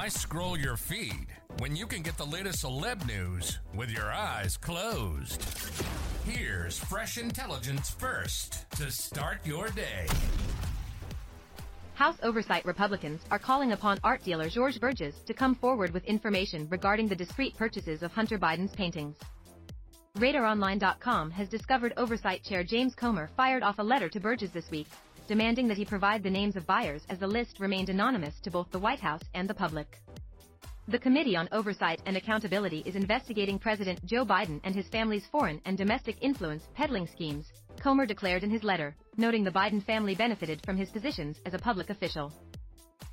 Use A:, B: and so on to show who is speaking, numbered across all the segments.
A: Why scroll your feed when you can get the latest celeb news with your eyes closed? Here's fresh intelligence first to start your day.
B: House Oversight Republicans are calling upon art dealer Georges Bergès to come forward with information regarding the discreet purchases of Hunter Biden's paintings. RadarOnline.com has discovered Oversight Chair James Comer fired off a letter to Bergès this week, demanding that he provide the names of buyers as the list remained anonymous to both the White House and the public. The Committee on Oversight and Accountability is investigating President Joe Biden and his family's foreign and domestic influence peddling schemes, Comer declared in his letter, noting the Biden family benefited from his positions as a public official.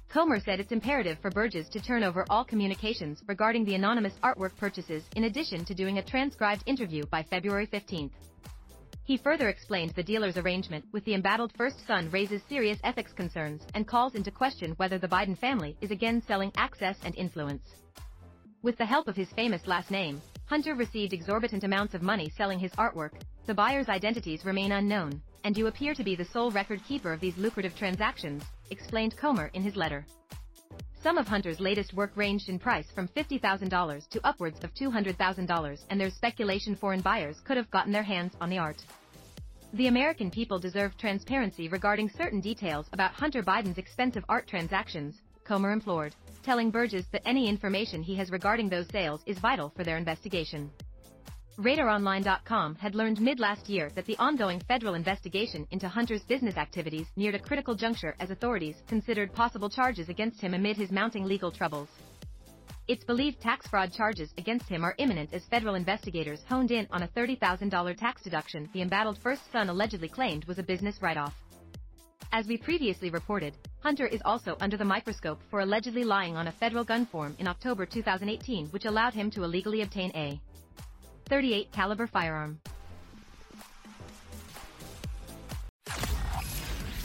B: Comer said it's imperative for Bergès to turn over all communications regarding the anonymous artwork purchases in addition to doing a transcribed interview by February 15. He further explained the dealer's arrangement with the embattled first son raises serious ethics concerns and calls into question whether the Biden family is again selling access and influence. With the help of his famous last name, Hunter received exorbitant amounts of money selling his artwork, the buyers' identities remain unknown, and you appear to be the sole record keeper of these lucrative transactions, explained Comer in his letter. Some of Hunter's latest work ranged in price from $50,000 to upwards of $200,000 and there's speculation foreign buyers could have gotten their hands on the art. The American people deserve transparency regarding certain details about Hunter Biden's expensive art transactions, Comer implored, telling Bergès that any information he has regarding those sales is vital for their investigation. RadarOnline.com had learned mid last year that the ongoing federal investigation into Hunter's business activities neared a critical juncture as authorities considered possible charges against him amid his mounting legal troubles. It's believed tax fraud charges against him are imminent as federal investigators honed in on a $30,000 tax deduction the embattled first son allegedly claimed was a business write-off. As we previously reported, Hunter is also under the microscope for allegedly lying on a federal gun form in October 2018 which allowed him to illegally obtain a 38 caliber firearm.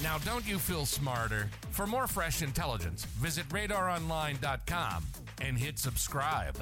A: Now, don't you feel smarter? For more fresh intelligence, visit radaronline.com and hit subscribe.